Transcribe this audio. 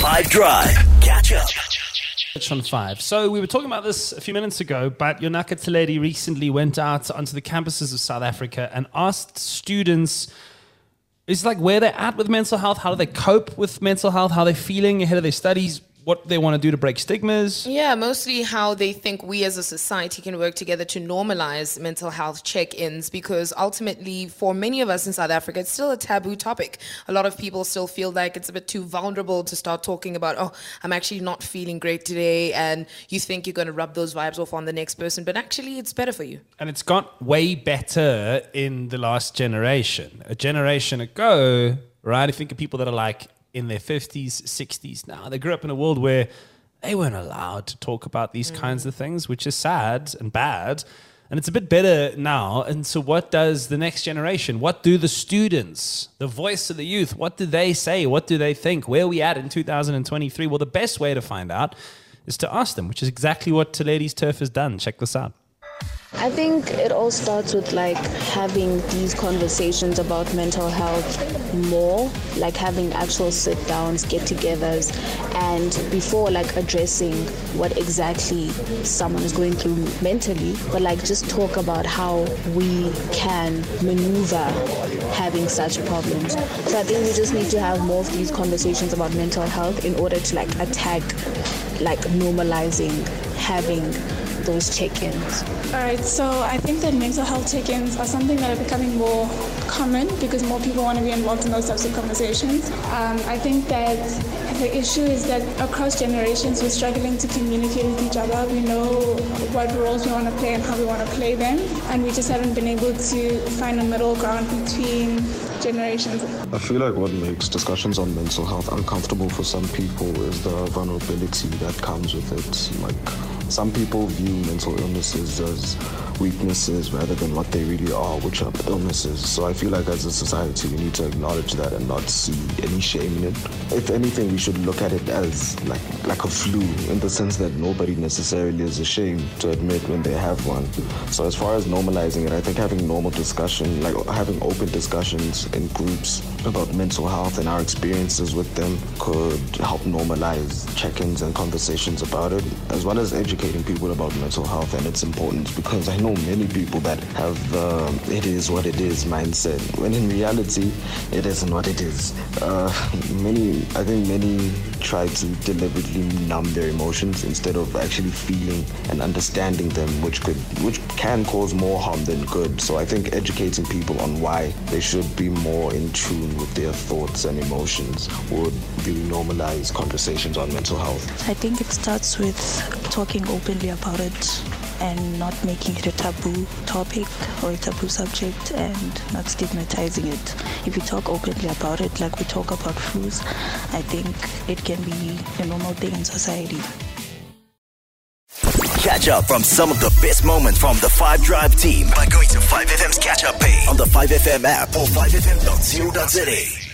Five Drive. Catch up. on five. So we were talking about this a few minutes ago, but Yonaka Theledi recently went out onto the campuses of South Africa and asked students it's like where they're at with mental health, how do they cope with mental health, how they're feeling ahead of their studies, what they want to do to break stigmas. Yeah, mostly how they think we as a society can work together to normalize mental health check ins because ultimately, for many of us in South Africa, it's still a taboo topic. A lot of people still feel like it's a bit too vulnerable to start talking about, oh, I'm actually not feeling great today. And you think you're going to rub those vibes off on the next person, but actually, it's better for you. And it's got way better in the last generation. A generation ago, right? I think of people that are like, in their 50s, 60s now. They grew up in a world where they weren't allowed to talk about these mm. kinds of things, which is sad and bad. And it's a bit better now. And so, what does the next generation, what do the students, the voice of the youth, what do they say? What do they think? Where are we at in 2023? Well, the best way to find out is to ask them, which is exactly what Theledi's Turf has done. Check this out. I think it all starts with like having these conversations about mental health more, like having actual sit downs, get togethers, and before like addressing what exactly someone is going through mentally, but like just talk about how we can maneuver having such problems. So I think we just need to have more of these conversations about mental health in order to like attack like normalizing having those check-ins? All right, so I think that mental health check-ins are something that are becoming more common because more people want to be involved in those types of conversations. Um, I think that the issue is that across generations we're struggling to communicate with each other. We know what roles we want to play and how we want to play them, and we just haven't been able to find a middle ground between generations. I feel like what makes discussions on mental health uncomfortable for some people is the vulnerability that comes with it. Like some people view mental illnesses as weaknesses rather than what they really are, which are illnesses. So I feel like as a society, we need to acknowledge that and not see any shame in it. If anything, we should look at it as like like a flu in the sense that nobody necessarily is ashamed to admit when they have one. So as far as normalizing it, I think having normal discussion, like having open discussions in groups about mental health and our experiences with them could help normalize check-ins and conversations about it, as well as educating people about mental health and its importance because I know many people that have uh, it is what it is mindset, when in reality, it isn't what it is. Uh, many, I think many try to deliberately numb their emotions instead of actually feeling and understanding them, which could, which can cause more harm than good. So I think educating people on why they should be more in tune with their thoughts and emotions would really normalize conversations on mental health. I think it starts with talking openly about it and not making it a taboo topic or a taboo subject and not stigmatizing it. If we talk openly about it, like we talk about flus, I think it can be a normal thing in society. Catch up from some of the best moments from the 5 Drive team by going to 5FM's catch up page on the 5FM app or 5FM.co.za.